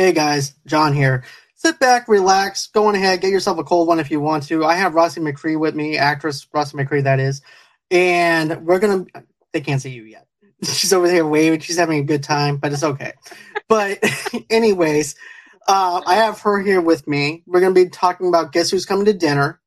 Hey guys, John here. Sit back, relax, go on ahead, get yourself a cold one if you want to. I have Rossy McCree with me, actress Rossy McCree, that is. And we're gonna they can't see you yet. She's over there waving, she's having a good time, but it's okay. but anyways, uh, I have her here with me. We're gonna be talking about Guess Who's Coming to Dinner.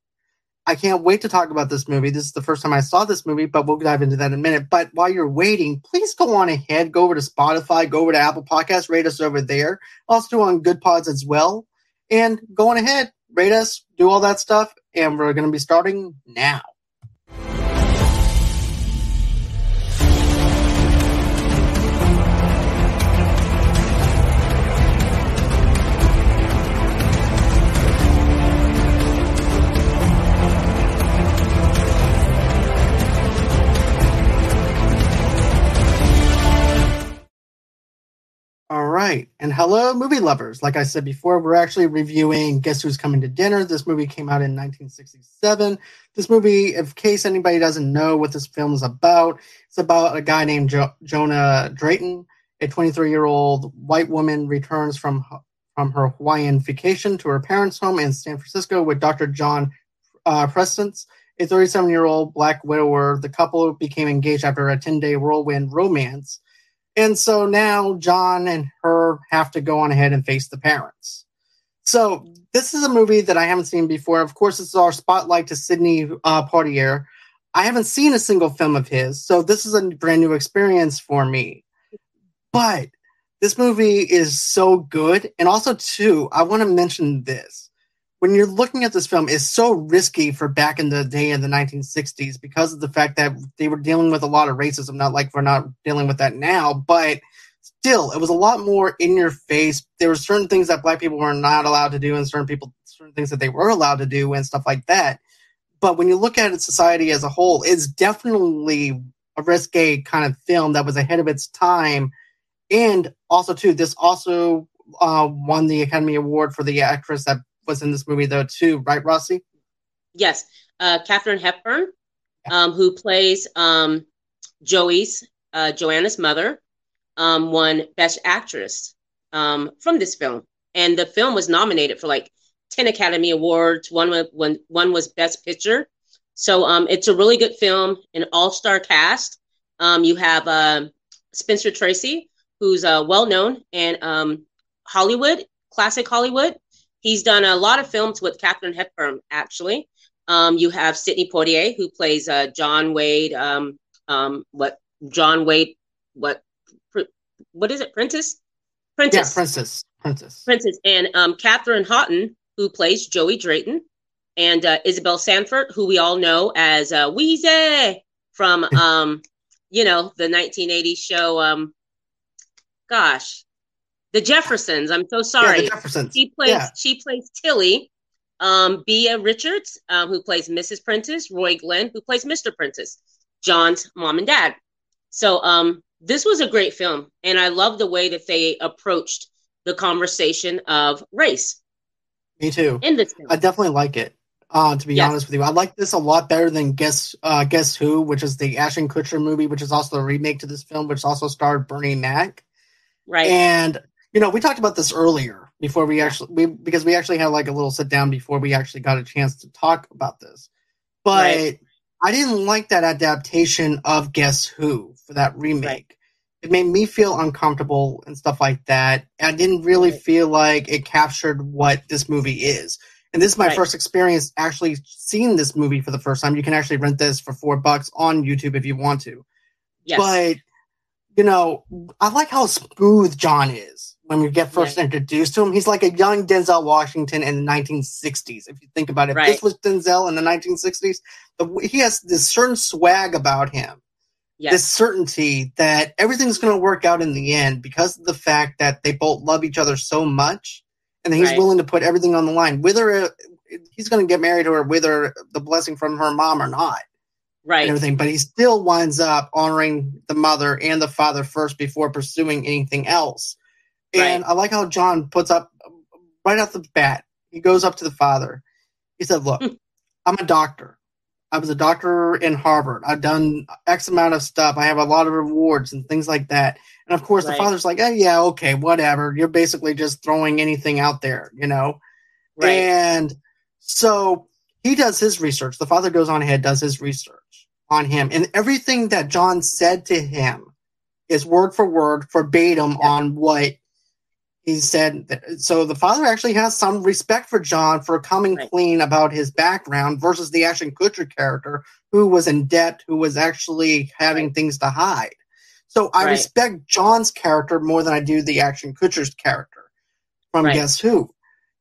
I can't wait to talk about this movie. This is the first time I saw this movie, but we'll dive into that in a minute. But while you're waiting, please go on ahead, go over to Spotify, go over to Apple Podcasts, rate us over there. Also on Goodpods as well. And go on ahead, rate us, do all that stuff, and we're going to be starting now. Right. And hello, movie lovers. Like I said before, we're actually reviewing Guess Who's Coming to Dinner. This movie came out in 1967. This movie, in case anybody doesn't know what this film is about, it's about a guy named jo- Jonah Drayton. A 23 year old white woman returns from, from her Hawaiian vacation to her parents' home in San Francisco with Dr. John uh, Prentice, a 37 year old black widower. The couple became engaged after a 10 day whirlwind romance and so now John and her have to go on ahead and face the parents. So this is a movie that I haven't seen before. Of course, this is our spotlight to Sidney uh, Poitier. I haven't seen a single film of his, so this is a brand new experience for me. But this movie is so good, and also too, I want to mention this when you're looking at this film, it's so risky for back in the day in the 1960s because of the fact that they were dealing with a lot of racism. Not like we're not dealing with that now, but still, it was a lot more in your face. There were certain things that black people were not allowed to do, and certain people, certain things that they were allowed to do, and stuff like that. But when you look at it, society as a whole, it's definitely a risque kind of film that was ahead of its time. And also, too, this also uh, won the Academy Award for the actress that was in this movie though too, right, Rossy? Yes, uh, Katharine Hepburn, um, who plays um, Joey's uh, Joanna's mother, um, won Best Actress um, from this film, and the film was nominated for like ten Academy Awards. One was one, one was Best Picture. So um, it's a really good film, an all-star cast. Um, you have uh, Spencer Tracy, who's uh, well known in um, Hollywood, classic Hollywood. He's done a lot of films with Katharine Hepburn, actually. Um, you have Sidney Poitier, who plays uh, John Wade. Um, um, what John Wade? What? What is it? Princess? Princess. Yeah, Princess. Princess. Princess. And um, Katharine Houghton, who plays Joey Drayton, and uh, Isabel Sanford, who we all know as uh, Weezy from, um, you know, the 1980s show. Um, gosh, the Jeffersons. I'm so sorry. Yeah, the Jeffersons. She plays yeah. she plays Tilly. Um, Bea Richards, um, who plays Mrs. Prentice, Roy Glenn, who plays Mr. Prentice, John's mom and dad. So um, this was a great film, and I love the way that they approached the conversation of race. Me too. In this film. I definitely like it. Uh, to be yes. honest with you, I like this a lot better than Guess uh, Guess Who, which is the Ashton Kutcher movie, which is also a remake to this film, which also starred Bernie Mac. Right. And you know, we talked about this earlier before we actually we because we actually had like a little sit down before we actually got a chance to talk about this. But right. I didn't like that adaptation of Guess Who for that remake. Right. It made me feel uncomfortable and stuff like that. I didn't really right. feel like it captured what this movie is. And this is my first experience actually seeing this movie for the first time. You can actually rent this for four bucks on YouTube if you want to. Yes. But you know, I like how smooth John is when we get first yeah. introduced to him. He's like a young Denzel Washington in the 1960s. If you think about it, right. this was Denzel in the 1960s. he has this certain swag about him, yes. this certainty that everything's going to work out in the end because of the fact that they both love each other so much, and he's right. willing to put everything on the line, whether it, he's going to get married to her, whether the blessing from her mom or not. Right. everything, but he still winds up honoring the mother and the father first before pursuing anything else and right. I like how John puts up right off the bat. He goes up to the father. He said, "Look, hmm. I'm a doctor. I was a doctor in Harvard. I've done X amount of stuff. I have a lot of rewards and things like that. And of course, Right. the father's like, oh, yeah, okay, whatever. You're basically just throwing anything out there, you know? Right. And so he does his research. The father goes on ahead, does his research on him. And everything that John said to him is word for word, verbatim Yeah. on what he said. So the father actually has some respect for John for coming Right. clean about his background versus the Ashton Kutcher character who was in debt, who was actually having things to hide. So I Right. respect John's character more than I do the Ashton Kutcher's character from Right. Guess Who.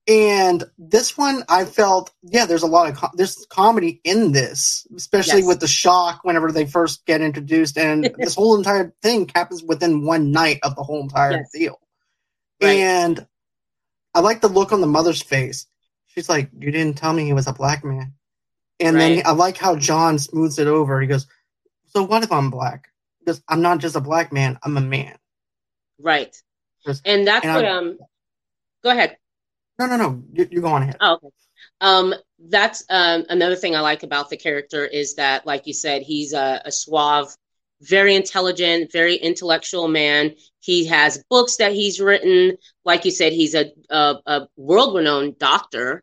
And this one, I felt, yeah, there's a lot of co- there's comedy in this, especially Yes. with the shock whenever they first get introduced, and this whole entire thing happens within one night of the whole entire Yes. deal. Right. And I like the look on the mother's face. She's like, "You didn't tell me he was a black man." And then I like how John smooths it over. He goes, "So what if I'm black?" Goes, "I'm not just a black man. I'm a man." Right. And that's And what I- um go ahead. No, no, no. You, you go on ahead. Oh, okay. Um, that's um, another thing I like about the character is that, like you said, he's a, a suave, very intelligent, very intellectual man. He has books that he's written. Like you said, he's a, a, a world-renowned doctor.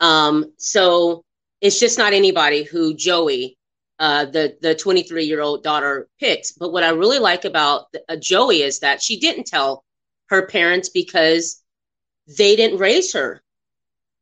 Um, so it's just not anybody who Joey, uh, the the 23-year-old daughter, picks. But what I really like about uh, Joey is that she didn't tell her parents because they didn't raise her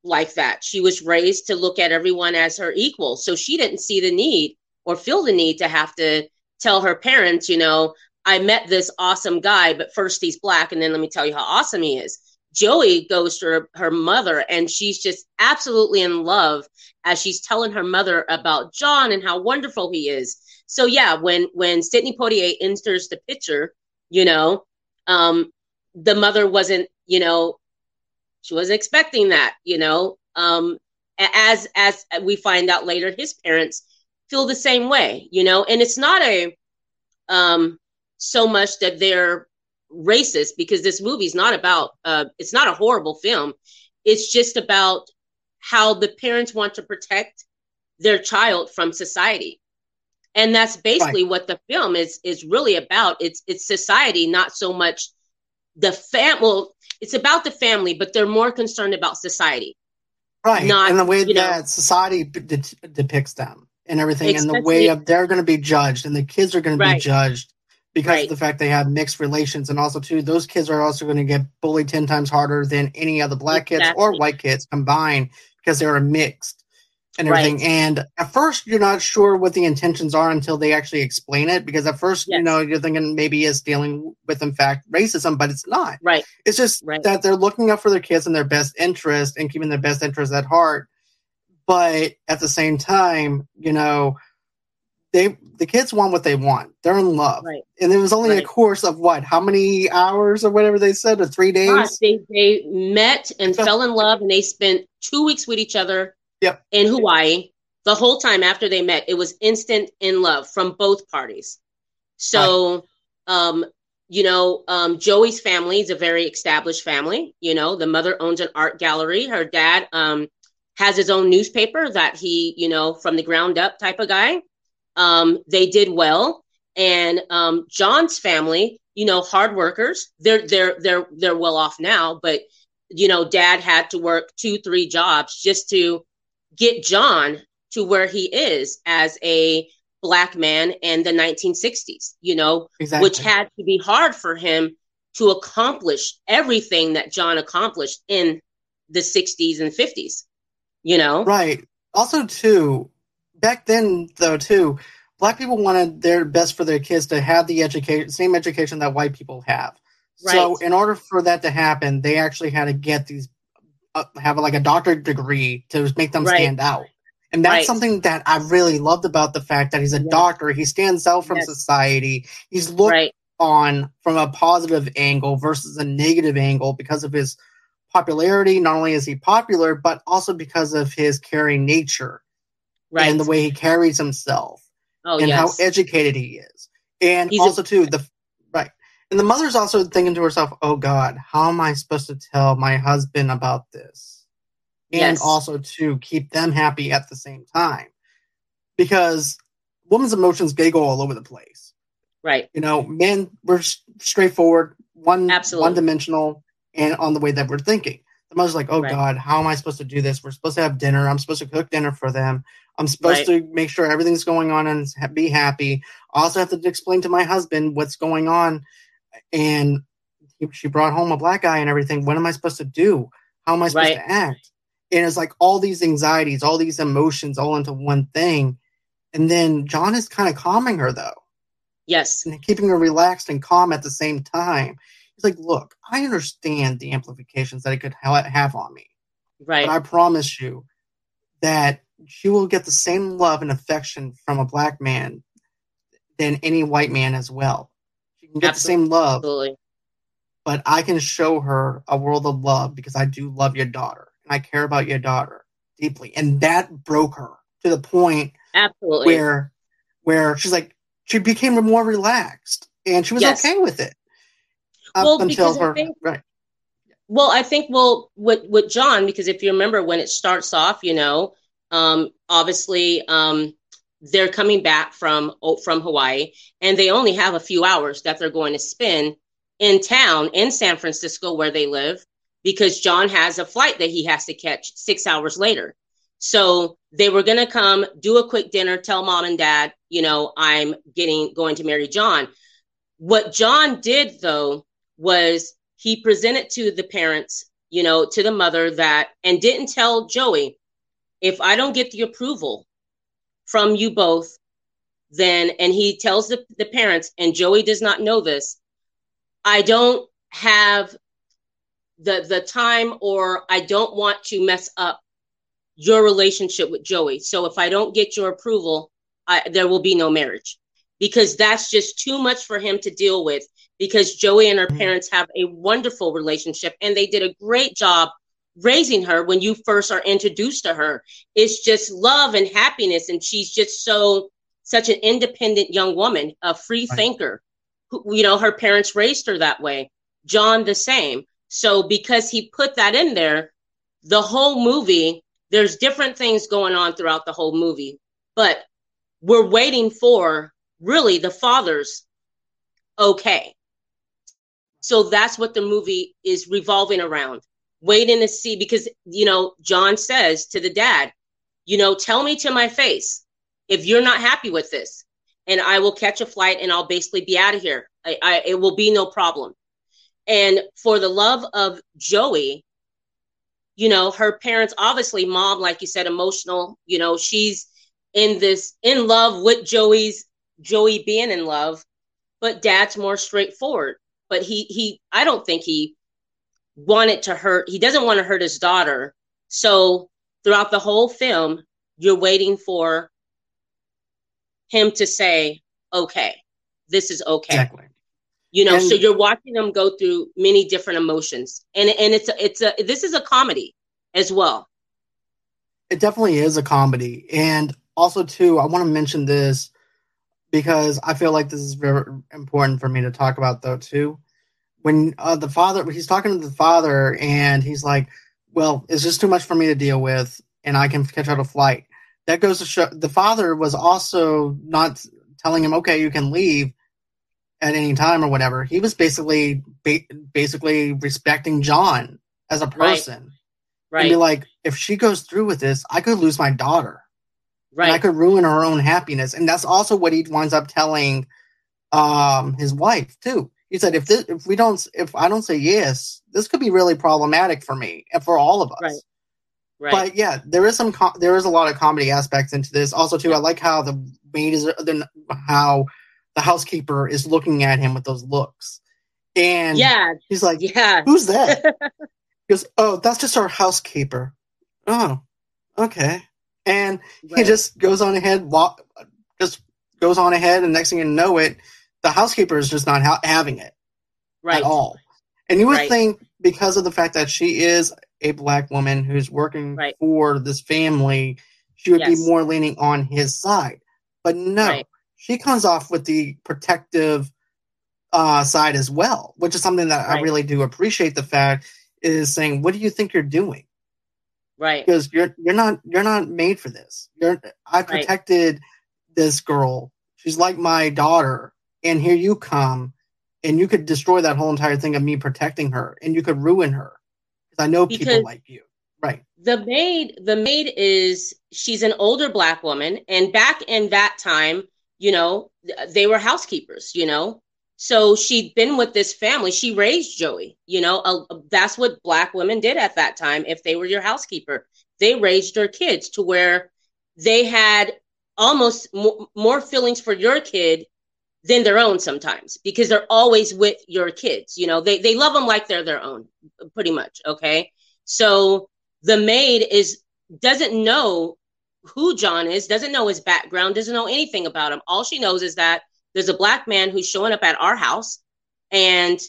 like that. She was raised to look at everyone as her equal. So she didn't see the need or feel the need to have to tell her parents, you know, I met this awesome guy, but first he's black, and then let me tell you how awesome he is. Joey goes to her, her mother, and she's just absolutely in love as she's telling her mother about John and how wonderful he is. So yeah, when when Sidney Poitier enters the picture, you know, um, the mother wasn't, you know, she wasn't expecting that, you know. Um, as as we find out later, his parents feel the same way, you know. And it's not a um, so much that they're racist because this movie's not about. Uh, it's not a horrible film. It's just about how the parents want to protect their child from society, and that's basically what the film is is really about. It's it's society, not so much the fam. Well, it's about the family, but they're more concerned about society. right not, and the way you know- that society de- depicts them and everything and the way of they're going to be judged and the kids are going to be judged because Right. of the fact they have mixed relations and also too those kids are also going to get bullied 10 times harder than any other black kids or white kids combined because they're a mixed and Right. everything and at first you're not sure what the intentions are until they actually explain it because at first you know you're thinking maybe it's dealing with in fact racism but it's not Right. it's just Right. that they're looking out for their kids and their best interest and keeping their best interest at heart. But at the same time, you know, they the kids want what they want. They're in love. Right. And it was only Right. a course of what? How many hours or whatever they said, or three days? Gosh, they they met and fell in love, and they spent two weeks with each other. Yep. In Hawaii, the whole time after they met, it was instant in love from both parties. So, um, you know, um, Joey's family is a very established family. You know, the mother owns an art gallery. Her dad um, has his own newspaper that he, you know, from the ground up type of guy. Um, they did well, and um, John's family, you know, hard workers. They're they're they're they're well off now, but you know, Dad had to work two three jobs just to get John to where he is as a black man in the 1960s. You know, exactly. which had to be hard for him to accomplish everything that John accomplished in the 60s and 50s. You know, right. Also, too, back then though, too, black people wanted their best for their kids to have the education, same education that white people have. So, in order for that to happen, they actually had to get these, uh, have like a doctorate degree to make them Right. stand out. And that's Right. something that I really loved about the fact that he's a Yes. doctor. He stands out from Yes. society. He's looked right, on from a positive angle versus a negative angle because of his popularity. Not only is he popular, but also because of his caring nature right. and the way he carries himself oh, and yes. how educated he is. And He's a- also too the right. And the mother's also thinking to herself, "Oh God, how am I supposed to tell my husband about this?" And Yes. also to keep them happy at the same time, because women's emotions they go all over the place. Right. You know, men we're straightforward, one Absolutely. one dimensional, and on the way that we're thinking. The mother's like, "Oh Right. God, how am I supposed to do this? We're supposed to have dinner. I'm supposed to cook dinner for them. I'm supposed to make sure everything's going on and be happy. I also have to explain to my husband what's going on, and she brought home a black eye and everything. What am I supposed to do? How am I supposed Right. to act? And it's like all these anxieties, all these emotions, all into one thing. And then John is kind of calming her though Yes. and keeping her relaxed and calm at the same time. He's like, look, I understand the implications that it could ha- have on me, Right. but I promise you that she will get the same love and affection from a black man than any white man as well. She can get the same love, Absolutely. but I can show her a world of love because I do love your daughter and I care about your daughter deeply. And that broke her to the point Absolutely. where where she's like she became more relaxed and she was Yes. okay with it up Well, until because I her think- right Well, I think well with with John because if you remember when it starts off, you know, um, obviously um, they're coming back from oh, from Hawaii, and they only have a few hours that they're going to spend in town in San Francisco where they live because John has a flight that he has to catch six hours later. So they were going to come do a quick dinner, tell mom and dad, you know, I'm getting going to marry John. What John did though was he presented to the parents, you know, to the mother that, and didn't tell Joey, if I don't get the approval from you both, then, and he tells the, the parents, and Joey does not know this, I don't have the the time or I don't want to mess up your relationship with Joey. So if I don't get your approval, I, there will be no marriage because that's just too much for him to deal with because Joey and her Mhm. parents have a wonderful relationship and they did a great job raising her when you first are introduced to her. It's just love and happiness and she's just so such an independent young woman, a free Right. thinker. Who, you know, her parents raised her that way. John the same. So because he put that in there, the whole movie, there's different things going on throughout the whole movie, but we're waiting for really the father's okay. So that's what the movie is revolving around, waiting to see because you know John says to the dad, you know, tell me to my face if you're not happy with this, and I will catch a flight and I'll basically be out of here. I, I it will be no problem. And for the love of Joey, you know, her parents obviously mom, like you said, emotional. You know, she's in this in love with Joey's Joey being in love, but dad's more straightforward. But he he I don't think he wanted to hurt he doesn't want to hurt his daughter. So throughout the whole film, you're waiting for him to say, Okay, this is okay. exactly You know, And- so you're watching them go through many different emotions. And and it's a, it's a this is a comedy as well. it definitely is a comedy and also too i want to mention this because i feel like this is very important for me to talk about though too when uh, the father he's talking to the father and he's like well it's just too much for me to deal with and i can catch out a flight that goes to show the father was also not telling him okay you can leave at any time or whatever he was basically ba- basically respecting john as a Right. person and Right. be like, if she goes through with this, I could lose my daughter. And I could ruin her own happiness. And that's also what he winds up telling um his wife too. He said, if this, if we don't, if I don't say yes, this could be really problematic for me and for all of us. Right. Right. But yeah, there is some, com- there is a lot of comedy aspects into this. Also, too, I like how the maid is, then how the housekeeper is looking at him with those looks, and yeah. he's like, Yeah. Who's that? he goes, Oh, that's just our housekeeper. Oh, okay. And he just goes on ahead, walk, just goes on ahead, and next thing you know it, the housekeeper is just not ha- having it right. at all. And you would Right. think because of the fact that she is a black woman who's working Right. for this family, she would Yes. be more leaning on his side. But no, Right. she comes off with the protective uh, side as well, which is something that I really do appreciate. The fact is saying, "What do you think you're doing?" Right. Because you're you're not you're not made for this. You're I protected this girl. She's like my daughter, and here you come and you could destroy that whole entire thing of me protecting her and you could ruin her. Because i know Because- people like you. Right. the maid the maid is she's an older black woman. And back in that time you know they were housekeepers you know so she'd been with this family. She raised joey you know uh, that's what black women did at that time. If they were your housekeeper they raised their kids to where they had almost mo- more feelings for your kid than their own sometimes because they're always with your kids you know they, they love them like they're their own pretty much okay? So the maid is doesn't know who John is, doesn't know his background, doesn't know anything about him. All she knows is that there's a black man who's showing up at our house, and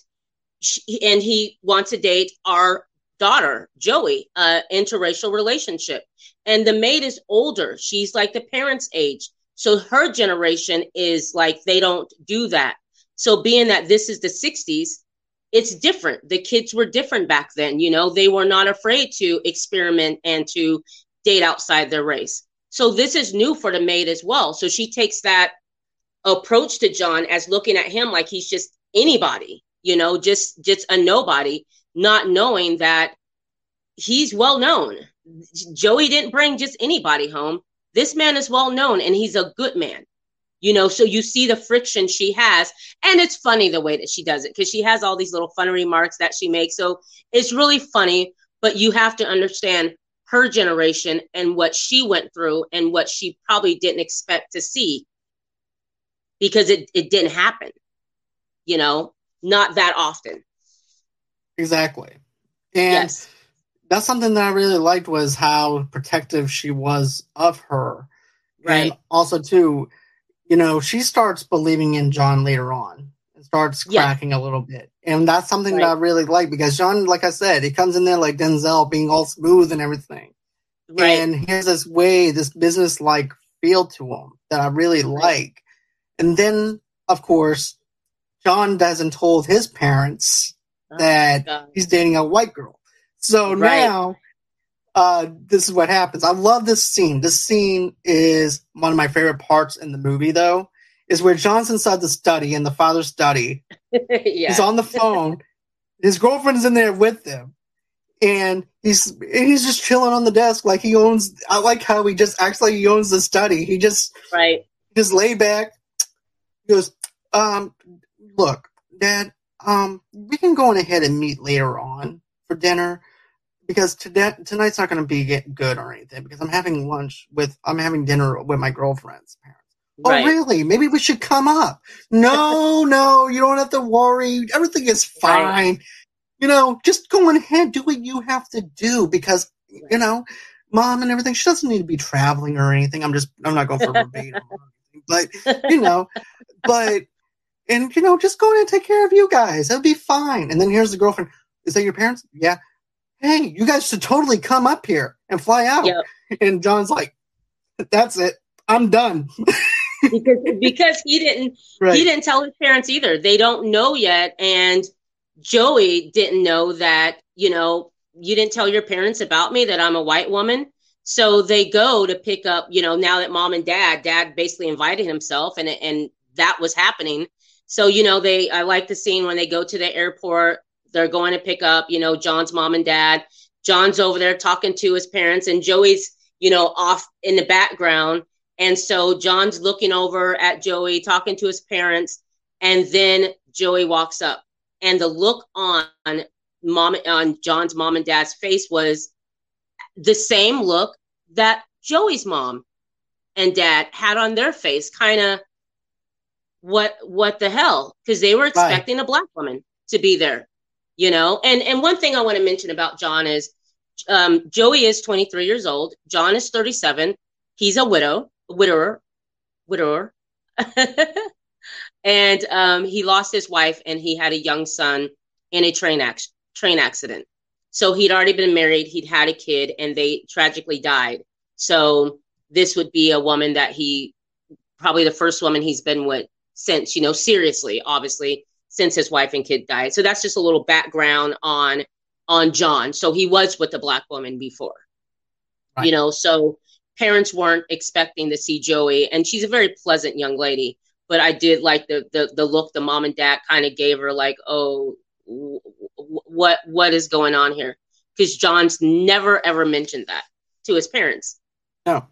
she, and he wants to date our daughter Joey, uh, interracial relationship. And the maid is older; she's like the parents' age, so her generation is like they don't do that. So being that this is the '60s, it's different. The kids were different back then. You know, they were not afraid to experiment and to date outside their race. So this is new for the maid as well. So she takes that approach to John as looking at him like he's just anybody, you know, just just a nobody, not knowing that he's well known. Joey didn't bring just anybody home. This man is well known and he's a good man. You know, so you see the friction she has, and it's funny the way that she does it because she has all these little fun remarks that she makes. So it's really funny, but you have to understand her generation and what she went through and what she probably didn't expect to see because it, it didn't happen, you know, not that often. exactly and yes. that's something that i really liked was how protective she was of her Right. and also too you know she starts believing in john later on and starts Yeah. cracking a little bit and that's something that i really like because john like i said he comes in there like denzel being all smooth and everything Right. and he has this way this business like feel to him that i really Right. like and then of course john doesn't told his parents Oh, that God. he's dating a white girl. So Right. now, uh, this is what happens. I love this scene. This scene is one of my favorite parts in the movie, though, is where John's inside the study in the father's study. yeah. He's on the phone. His girlfriend's in there with him, and he's and he's just chilling on the desk like he owns. I like how he just acts like he owns the study. He just right. just lay back. He goes, um, look, Dad, um, we can go on ahead and meet later on for dinner because today tonight's not going to be get good or anything because I'm having lunch with I'm having dinner with my girlfriend's parents. Right. Oh, really? Maybe we should come up. No, no, you don't have to worry. Everything is fine. Right. You know, just go on ahead, do what you have to do because you know, mom and everything. She doesn't need to be traveling or anything. I'm just I'm not going for verbatim, but you know, but and you know, just go in and take care of you guys. It'll be fine. And then here's the girlfriend. Is that your parents? Yeah. Hey, you guys should totally come up here and fly out. Yep. And John's like, That's it. I'm done. because because he didn't Right. he didn't tell his parents either. They don't know yet, and Joey didn't know that you know you didn't tell your parents about me that I'm a white woman. So they go to pick up, you know, now that mom and dad, dad basically invited himself, and and that was happening. So you know, they I like the scene when they go to the airport. They're going to pick up, you know, John's mom and dad. John's over there talking to his parents, and Joey's, you know, off in the background. And so John's looking over at Joey, talking to his parents, and then Joey walks up. And the look on mom on John's mom and dad's face was the same look that Joey's mom and dad had on their face, kind of what what the hell? Because they were expecting a black woman to be there, you know. And and one thing I want to mention about John is um, Joey is 23 years old. John is 37. He's a widow, widower, widower. and um, he lost his wife and he had a young son in a train ac- train accident. So he'd already been married, he'd had a kid, and they tragically died. So this would be a woman that he probably the first woman he's been with since, you know, seriously, obviously, since his wife and kid died. So that's just a little background on on John. So he was with a black woman before. Right. You know, so parents weren't expecting to see Joey, and she's a very pleasant young lady. but I did like the the the look the mom and dad kind of gave her, like, oh, what what is going on here? Because John's never ever mentioned that to his parents. No.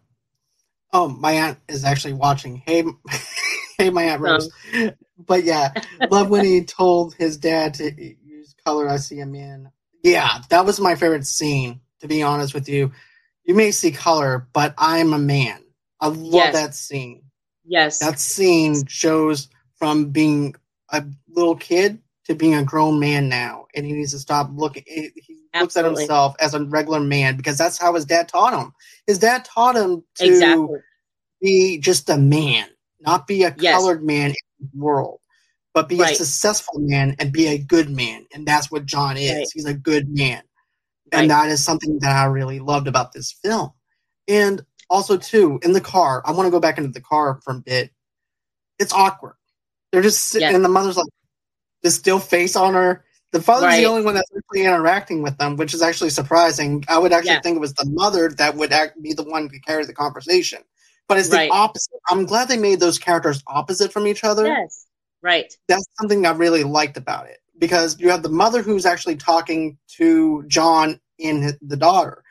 Oh, my aunt is actually watching. Hey, hey, my aunt Rose. Um, but yeah, love when he told his dad to use color. I see a man. Yeah, that was my favorite scene. To be honest with you, you may see color, but I'm a man. I love yes. that scene. Yes, that scene shows from being a little kid to being a grown man now, and he needs to stop looking. He Absolutely. looks at himself as a regular man because that's how his dad taught him. His dad taught him to exactly. be just a man, not be a yes. colored man in the world, but be right. a successful man and be a good man. And that's what John is. Right. He's a good man. Right. And that is something that I really loved about this film. And also, too, in the car, I want to go back into the car for a bit. It's awkward. They're just sitting, yes. and the mother's like, the still face on her. The father's right. the only one that's actually interacting with them, which is actually surprising. I would actually yeah. think it was the mother that would act, be the one to carry the conversation. But it's right. the opposite. I'm glad they made those characters opposite from each other. Yes. Right. That's something I really liked about it because you have the mother who's actually talking to John and the daughter.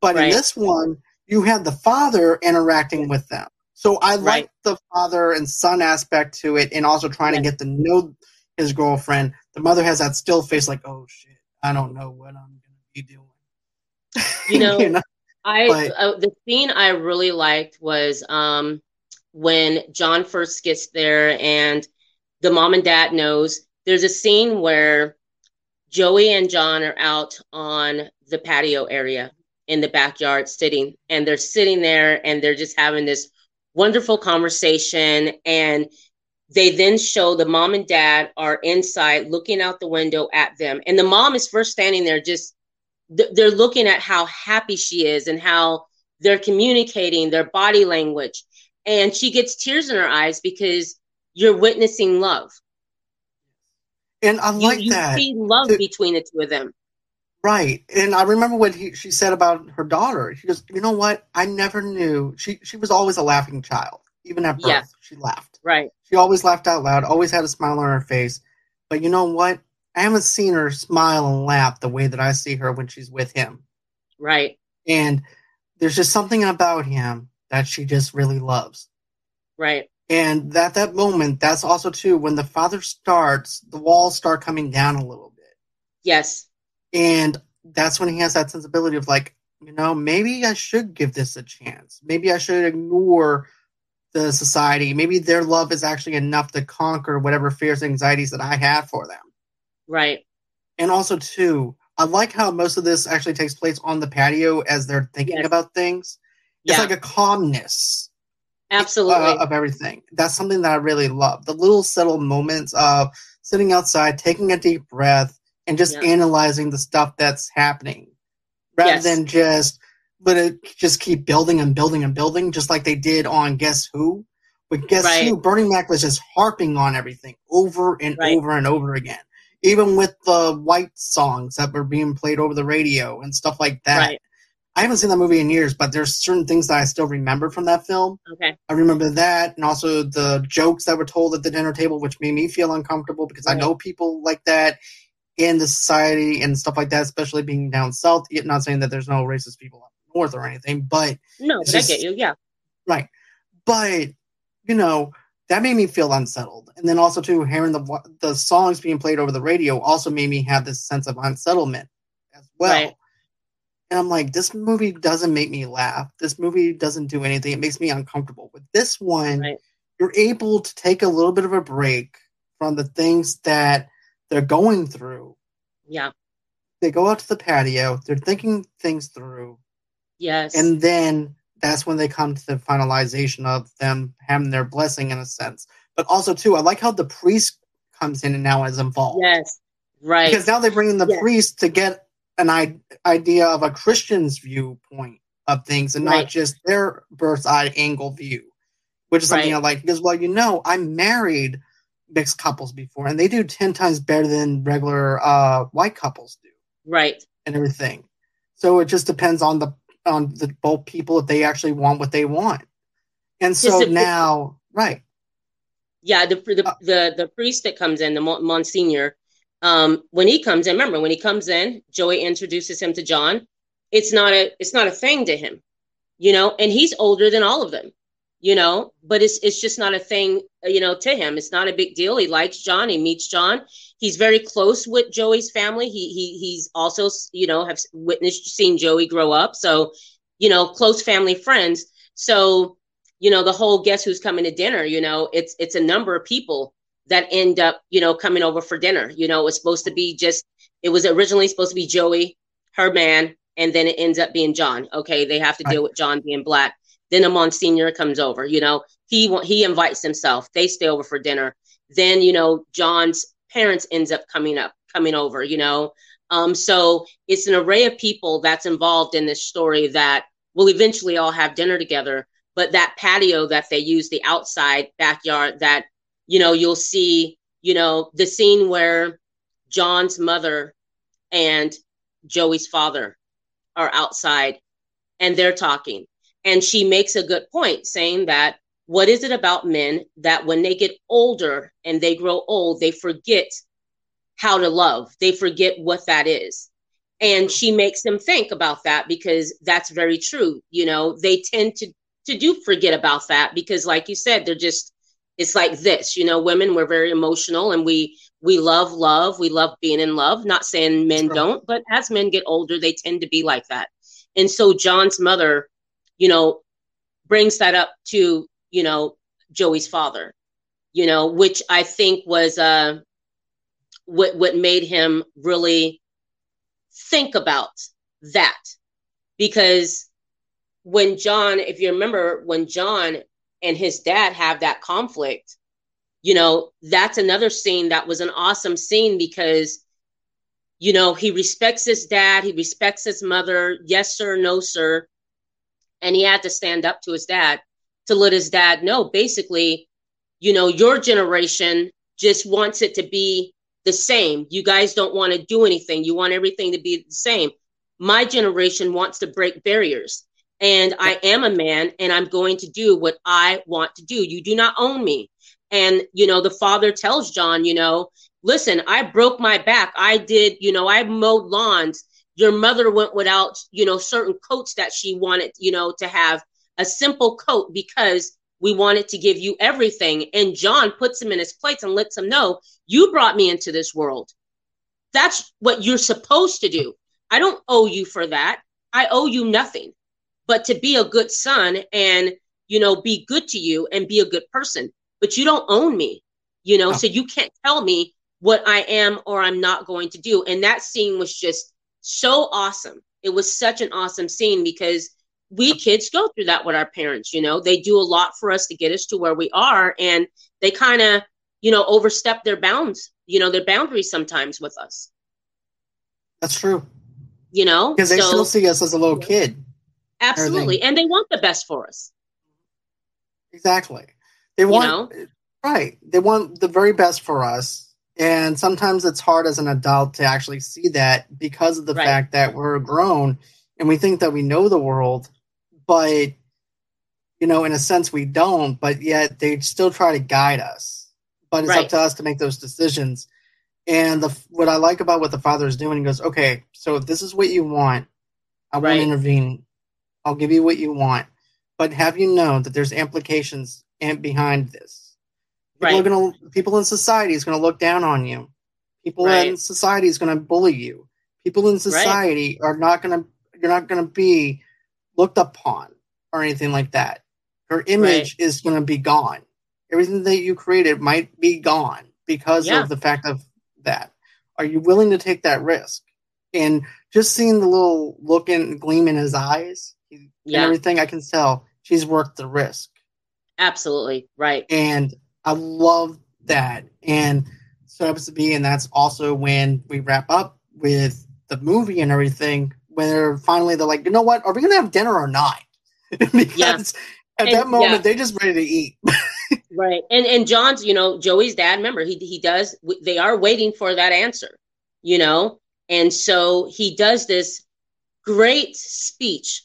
But right. in this one, you have the father interacting with them. So I right. like the father and son aspect to it and also trying yes. to get to know his girlfriend. The mother has that still face, like, "Oh shit, I don't know what I'm gonna be doing." You know, you know? I but, uh, the scene I really liked was um, when John first gets there and the mom and dad knows. There's a scene where Joey and John are out on the patio area in the backyard sitting, and they're sitting there and they're just having this wonderful conversation and they then show the mom and dad are inside looking out the window at them. And the mom is first standing there, just they're looking at how happy she is and how they're communicating their body language. And she gets tears in her eyes because you're witnessing love. And I like you, you that. see love between the two of them. Right. And I remember what he, she said about her daughter. She goes, you know what? I never knew. She, she was always a laughing child. Even at birth, yeah. she laughed. Right. She always laughed out loud, always had a smile on her face. But you know what? I haven't seen her smile and laugh the way that I see her when she's with him. Right. And there's just something about him that she just really loves. Right. And at that moment, that's also too when the father starts, the walls start coming down a little bit. Yes. And that's when he has that sensibility of like, you know, maybe I should give this a chance. Maybe I should ignore the society. Maybe their love is actually enough to conquer whatever fears and anxieties that I have for them. Right. And also, too, I like how most of this actually takes place on the patio as they're thinking yes. about things. It's like a calmness. Absolutely. Uh, of everything. That's something that I really love. The little subtle moments of sitting outside, taking a deep breath, and just yeah. analyzing the stuff that's happening rather yes. than just but it just keep building and building and building, just like they did on Guess Who. But Guess right. Who, Bernie Mac was just harping on everything over and right. over and over again. Even with the white songs that were being played over the radio and stuff like that. Right. I haven't seen that movie in years, but there's certain things that I still remember from that film. Okay. I remember that, and also the jokes that were told at the dinner table, which made me feel uncomfortable because I know people like that in the society and stuff like that, especially being down south. Not saying that there's no racist people or anything, but no, but just, I get you, yeah, right. But you know that made me feel unsettled, and then also too hearing the the songs being played over the radio also made me have this sense of unsettlement as well. Right. And I'm like, this movie doesn't make me laugh. This movie doesn't do anything. It makes me uncomfortable. With this one, right. you're able to take a little bit of a break from the things that they're going through. Yeah. They go out to the patio, they're thinking things through, Yes. And then that's when they come to the finalization of them having their blessing in a sense. But also too, I like how the priest comes in and now is involved. Yes. Right. Because now they bring in the yes. priest to get an I- idea of a Christian's viewpoint of things and right. not just their bird's eye angle view, which is something right. I like. Because, well, you know, I married mixed couples before, and they do 10 times better than regular uh, white couples do. Right. And everything. So it just depends on the on the both people if they actually want what they want. And so now, right. Yeah, the the, uh, the the priest that comes in, the Monsignor, um, when he comes in, remember when he comes in, Joey introduces him to John. It's not a it's not a thing to him, you know, and he's older than all of them, you know, but it's it's just not a thing, you know, to him. It's not a big deal. He likes John. He meets John. He's very close with Joey's family. He he he's also you know have witnessed seen Joey grow up, so you know close family friends. So you know the whole guess who's coming to dinner. You know it's it's a number of people that end up, you know, coming over for dinner. You know, it was supposed to be just, it was originally supposed to be Joey, her man, and then it ends up being John. Okay, they have to deal with John being black. Then a Monsignor comes over. You know, he he invites himself. They stay over for dinner. Then you know, John's parents ends up coming up, coming over. You know, um, so it's an array of people that's involved in this story that will eventually all have dinner together. But that patio that they use, the outside backyard that you know, you'll see, you know, the scene where John's mother and Joey's father are outside and they're talking. And she makes a good point saying that what is it about men that when they get older and they grow old, they forget how to love, they forget what that is. And she makes them think about that because that's very true. You know, they tend to to do forget about that because like you said, they're just it's like this you know? Women we're very emotional and we we love love. We love being in love. Not saying men don't but as men get older they tend to be like that. And so john's mother you know brings that up to you know joey's father you know which i think was uh what what made him really think about that because when john if you remember when john and his dad have that conflict, you know, that's another scene that was an awesome scene because, you know, he respects his dad, he respects his mother, yes, sir, no, sir. And he had to stand up to his dad to let his dad know basically, you know, your generation just wants it to be the same. You guys don't want to do anything, you want everything to be the same. My generation wants to break barriers and I am a man and I'm going to do what I want to do. You do not own me. And, you know, the father tells John, you know, listen, I broke my back. I did, you know, I mowed lawns. Your mother went without, you know, certain coats that she wanted, you know, to have a simple coat because we wanted to give you everything. And John puts him in his place and lets him know, you brought me into this world. That's what you're supposed to do. I don't owe you for that. I owe you nothing but to be a good son and you know be good to you and be a good person but you don't own me you know oh. so you can't tell me what i am or i'm not going to do and that scene was just so awesome it was such an awesome scene because we kids go through that with our parents you know they do a lot for us to get us to where we are and they kind of you know overstep their bounds you know their boundaries sometimes with us that's true you know because they so, still see us as a little kid Absolutely. And they want the best for us. Exactly. They want you know? right. They want the very best for us. And sometimes it's hard as an adult to actually see that because of the right. fact that we're grown and we think that we know the world, but you know, in a sense we don't, but yet they still try to guide us. But it's right. up to us to make those decisions. And the what I like about what the father is doing, he goes, Okay, so if this is what you want, I right. won't intervene I'll give you what you want, but have you known that there's implications and behind this? People right. are gonna people in society is gonna look down on you. People right. in society is gonna bully you. People in society right. are not gonna you're not gonna be looked upon or anything like that. Your image is gonna be gone. Everything that you created might be gone because yeah. of the fact of that. Are you willing to take that risk? And just seeing the little look and gleam in his eyes yeah. and everything, I can tell she's worth the risk. Absolutely. Right. And I love that. And so happens to be, and that's also when we wrap up with the movie and everything, where finally they're like, you know what, are we gonna have dinner or not? because yeah. at and, that moment yeah. they're just ready to eat. right. And and John's, you know, Joey's dad, remember, he he does they are waiting for that answer, you know? And so he does this great speech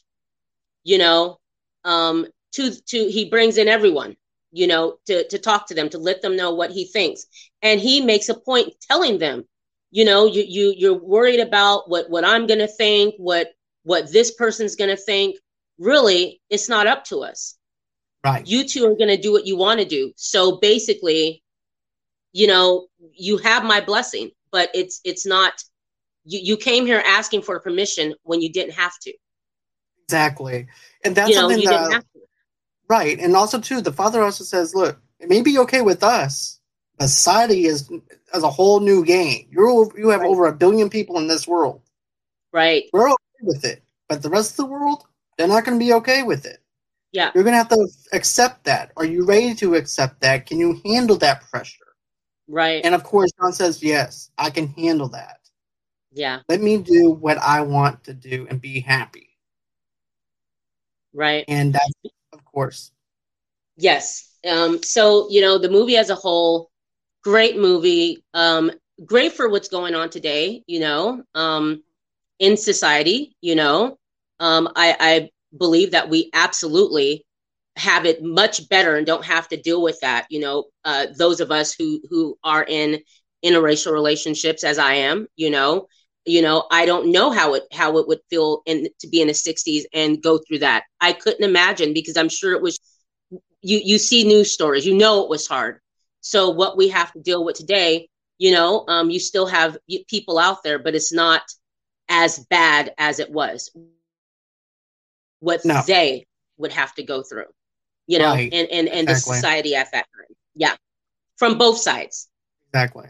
you know um to to he brings in everyone you know, to, to talk to them, to let them know what he thinks. And he makes a point telling them, you know, you, you you're worried about what what I'm gonna think, what what this person's gonna think. Really, it's not up to us. Right. You two are gonna do what you want to do. So basically, you know, you have my blessing, but it's it's not you, you came here asking for permission when you didn't have to. Exactly. And that's You know, something you didn't that have to. Right, and also too, the father also says, "Look, it may be okay with us, but society is as a whole new game. You're you have Right. over a billion people in this world. Right. We're okay with it, but the rest of the world, they're not going to be okay with it. Yeah. You're going to have to accept that. Are you ready to accept that? Can you handle that pressure?" Right. And of course, John says, "Yes, I can handle that. yeah. Let me do what I want to do and be happy." Right. And that's, course, Yes. Um, so, you know, the movie as a whole, great movie. Um, great for what's going on today, you know, um, in society, you know. Um, I, I believe that we absolutely have it much better and don't have to deal with that, you know, uh, those of us who who are in interracial relationships as I am, you know, you know, I don't know how it how it would feel in to be in the 60s and go through that. I couldn't imagine because I'm sure it was you you see news stories you know it was hard so what we have to deal with today you know um, you still have people out there but it's not as bad as it was what No. they would have to go through you know Right. and and, and Exactly. the society at that time yeah from both sides exactly.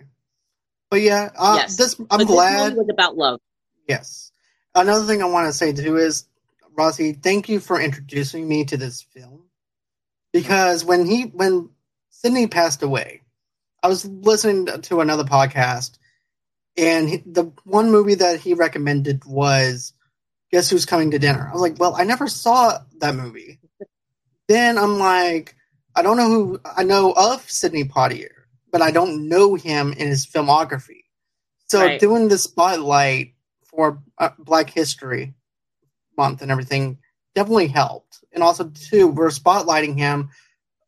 But yeah, uh, Yes. this I'm but this glad. movie was about love Yes. Another thing I want to say too is, Rossi, thank you for introducing me to this film. Because when he when Sidney passed away, I was listening to another podcast, and he, the one movie that he recommended was Guess Who's Coming to Dinner. I was like, well, I never saw that movie. then I'm like, I don't know who I know of Sidney Poitier, but I don't know him in his filmography. So Right. doing the spotlight for uh, Black History Month and everything definitely helped. And also, too, we're spotlighting him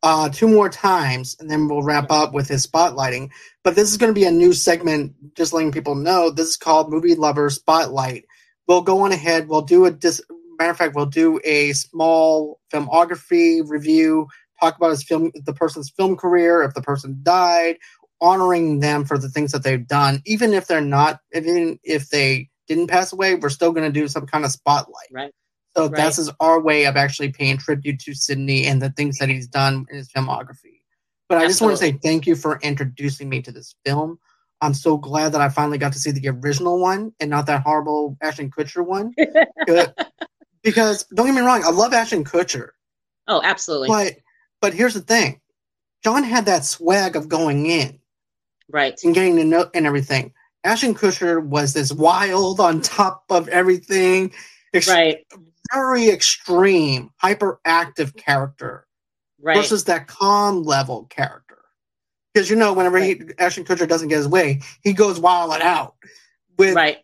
uh, two more times, and then we'll wrap up with his spotlighting. But this is going to be a new segment, just letting people know. This is called Movie Lover Spotlight. We'll go on ahead. We'll do a dis- matter of fact, we'll do a small filmography review. Talk about his film, the person's film career, if the person died, honoring them for the things that they've done, even if they're not, even if they didn't pass away, we're still going to do some kind of spotlight. Right. So Right. that's is our way of actually paying tribute to Sidney and the things that he's done in his filmography. But I just want to say thank you for introducing me to this film. I'm so glad that I finally got to see the original one and not that horrible Ashton Kutcher one. Because don't get me wrong, I love Ashton Kutcher, oh absolutely but but here's the thing: John had that swag of going in right and getting to know and everything. Ashton Kutcher was this wild on top of everything, ex- right very extreme, hyperactive character right versus that calm level character. Because you know, whenever he Ashton Kutcher doesn't get his way, he goes wild and out. With right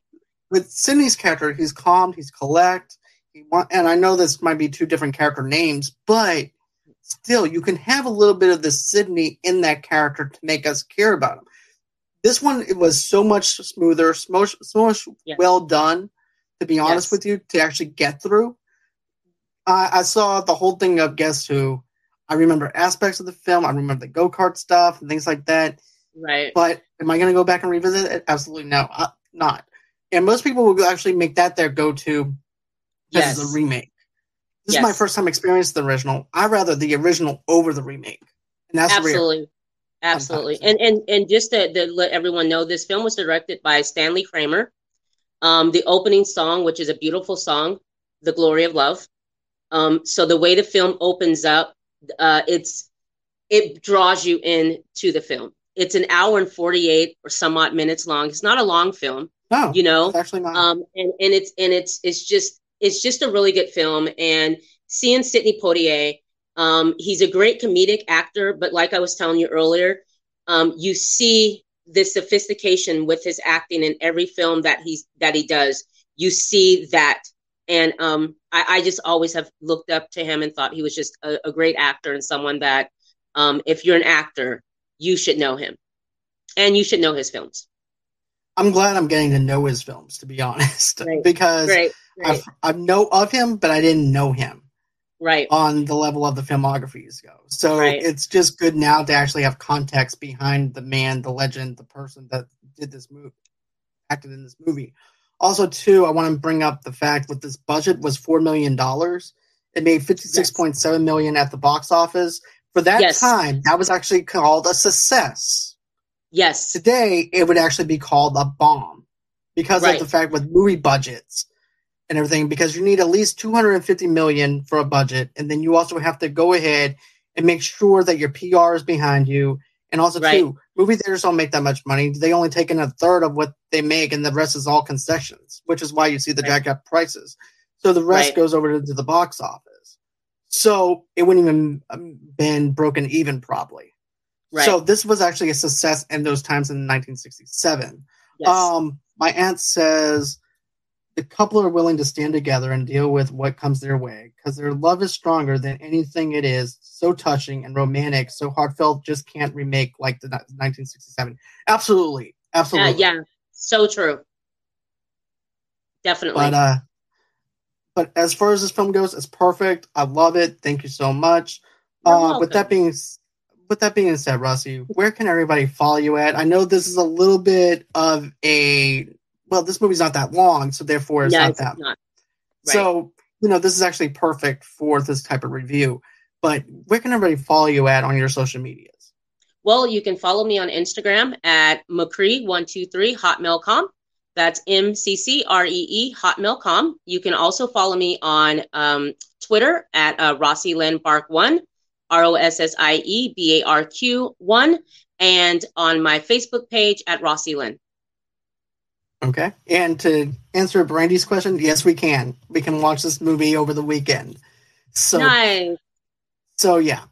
with Sidney's character, he's calm, he's collect. He want, and I know this might be two different character names, but still, you can have a little bit of the Sidney in that character to make us care about him. This one, it was so much smoother, so much, so much Yes. well done. To be honest Yes. with you, to actually get through, I I saw the whole thing of Guess Who. I remember aspects of the film. I remember the go kart stuff and things like that. right But am I going to go back and revisit it? Absolutely no, uh, not. And most people will actually make that their go-to. This yes is a remake. This is my first time experiencing the original. I rather the original over the remake, and that's rare. absolutely. Absolutely. Sometimes. and and and just to, to let everyone know this film was directed by stanley kramer. Um the opening song which is a beautiful song the glory of love. Um so the way the film opens up uh it's it draws you in to the film. It's an hour and 48 or some odd minutes long. It's not a long film No, you know? it's actually not. um and and it's and it's it's just it's just a really good film. And seeing Sidney Poitier um he's a great comedic actor but like I was telling you earlier um you see the sophistication with his acting in every film that he's that he does. You see that. And um I, I just always have looked up to him and thought he was just a, a great actor and someone that um, if you're an actor, you should know him, and you should know his films. I'm glad I'm getting to know his films, to be honest, Right. because Right, right, I know of him, but I didn't know him right, on the level of the filmographies go. So Right. it's just good now to actually have context behind the man, the legend, the person that did this movie, acted in this movie. Also, too, I want to bring up the fact that this budget was four million dollars. It made fifty six point seven million at the box office. For that Yes. time, that was actually called a success. yes, Today, it would actually be called a bomb because Right. of the fact with movie budgets and everything. Because you need at least two hundred and fifty million for a budget, and then you also have to go ahead and make sure that your PR is behind you. And also, Right. too, movie theaters don't make that much money. They only take in a third of what they make, and the rest is all concessions, which is why you see the Right. jack up prices. So the rest Right. goes over to the box office. So it wouldn't even um, been broken even, probably. right. So this was actually a success in those times in 1967. yes. Um, my aunt says the couple are willing to stand together and deal with what comes their way because their love is stronger than anything it is. So touching and romantic, so heartfelt, just can't remake like the 1967. Absolutely, yeah, absolutely. yeah, so true. Definitely. But uh, but as far as this film goes, it's perfect. I love it. Thank you so much. You're Uh, with that being with that being said, Rossi, where can everybody follow you at? I know this is a little bit of a well, this movie's not that long, so therefore it's no, not it's that. not. Right. So you know, this is actually perfect for this type of review. But where can everybody follow you at on your social medias? Well, you can follow me on Instagram at McCree123 hotmail.com. That's M C C R E E hotmail.com. You can also follow me on um, Twitter at uh, Rossi Lynn Bark 1, R O S S I E B A R Q 1, and on my Facebook page at Rossi Lynn. Okay. And to answer Brandy's question, yes, we can. We can watch this movie over the weekend. So nice. So yeah.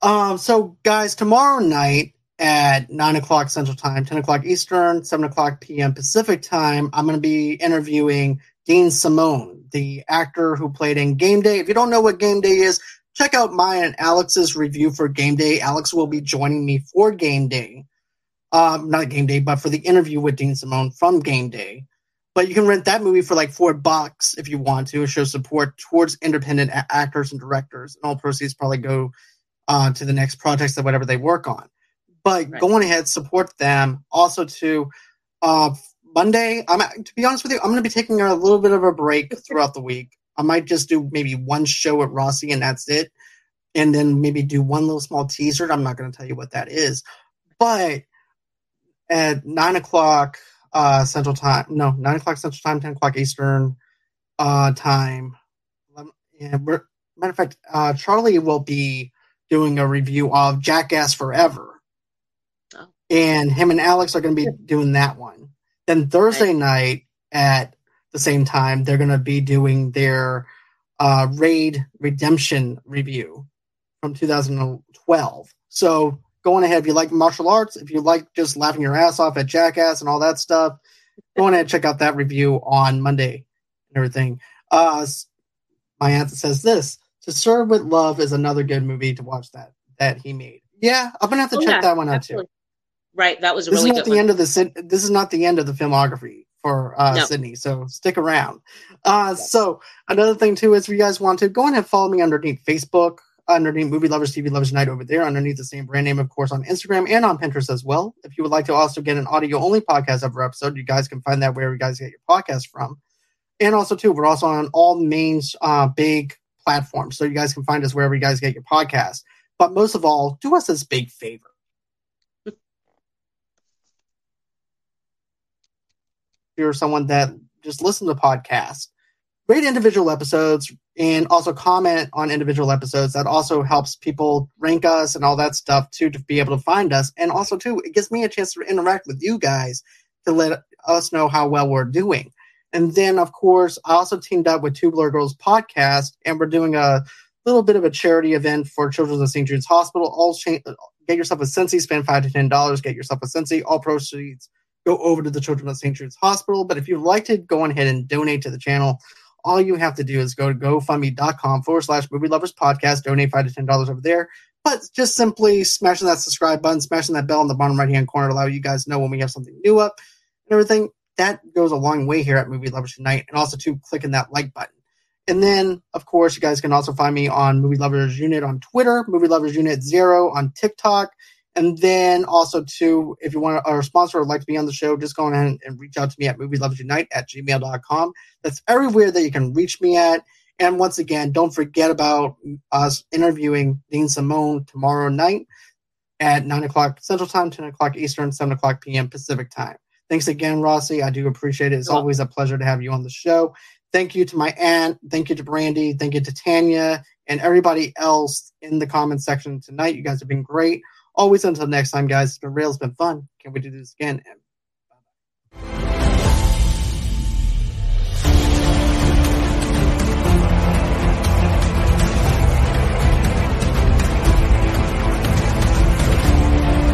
Um, so guys, tomorrow night at nine o'clock Central Time, ten o'clock Eastern, seven o'clock PM Pacific Time, I'm gonna be interviewing Dean Simone, the actor who played in Game Day. If you don't know what Game Day is, check out my and Alex's review for Game Day. Alex will be joining me for Game Day. Um, not Game Day, but for the interview with Dean Simone from Game Day. But you can rent that movie for like four bucks if you want to show support towards independent a- actors and directors, and all proceeds probably go uh, to the next projects that whatever they work on. But Right. go on ahead, support them. Also, to uh, Monday, I'm to be honest with you, I'm going to be taking a little bit of a break throughout the week. I might just do maybe one show at Rossi, and that's it. And then maybe do one little small teaser. I'm not going to tell you what that is, but at nine o'clock uh, Central Time, no, nine o'clock Central Time, ten o'clock Eastern uh, time. Um, yeah, we're, matter of fact, uh, Charlie will be doing a review of Jackass Forever, Oh. and him and Alex are going to be doing that one. Then Thursday night at the same time, they're going to be doing their uh, Raid Redemption review from 2012. So go on ahead if you like martial arts, if you like just laughing your ass off at Jackass and all that stuff, go on ahead and check out that review on Monday and everything. Uh, my aunt says this: "To Sir with Love" is another good movie to watch that that he made. Yeah, I'm gonna have to Oh, check yeah, that one out absolutely. too. Right. That was This really is not good the one. end of the this is not the end of the filmography for uh, No. Sidney, so stick around. Uh, So another thing too is, if you guys want to go and follow me underneath Facebook, underneath Movie Lovers TV Lovers Night over there, underneath the same brand name, of course, on Instagram and on Pinterest as well. If you would like to also get an audio only podcast every episode, you guys can find that wherever you guys get your podcast from. And also too, we're also on all main uh, big platforms, so you guys can find us wherever you guys get your podcast. But most of all, do us this big favor. If you're someone that just listens to podcasts, rate individual episodes and also comment on individual episodes. That also helps people rank us and all that stuff too to be able to find us. And also too, it gives me a chance to interact with you guys to let us know how well we're doing. And then of course, I also teamed up with Tubular Girls podcast, and we're doing a little bit of a charity event for Children's of St. Jude's Hospital. All cha- get yourself a Scentsy, spend five to ten dollars, get yourself a Scentsy. All proceeds go over to the Children of St. Jude's Hospital. But if you'd like to go ahead and donate to the channel, all you have to do is go to gofundme.com forward slash movie lovers podcast, donate five to ten dollars over there. But just simply smashing that subscribe button, smashing that bell in the bottom right hand corner to allow you guys to know when we have something new up and everything. That goes a long way here at Movie Lovers Unite, and also to clicking that like button. And then, of course, you guys can also find me on Movie Lovers Unit on Twitter, Movie Lovers Unit Zero on TikTok. And then also, too, if you want our sponsor would like to be on the show, just go ahead and reach out to me at Movie Lovers Unite at gmail.com. That's everywhere that you can reach me at. And once again, don't forget about us interviewing Dean Simone tomorrow night at 9 o'clock Central Time, 10 o'clock Eastern, 7 o'clock p.m. Pacific Time. Thanks again, Rossi. I do appreciate it. It's always a pleasure to have you on the show. Thank you to my aunt. Thank you to Brandy. Thank you to Tanya and everybody else in the comment section tonight. You guys have been great. Always until next time, guys. It's been real. It's been fun. Can we do this again? And.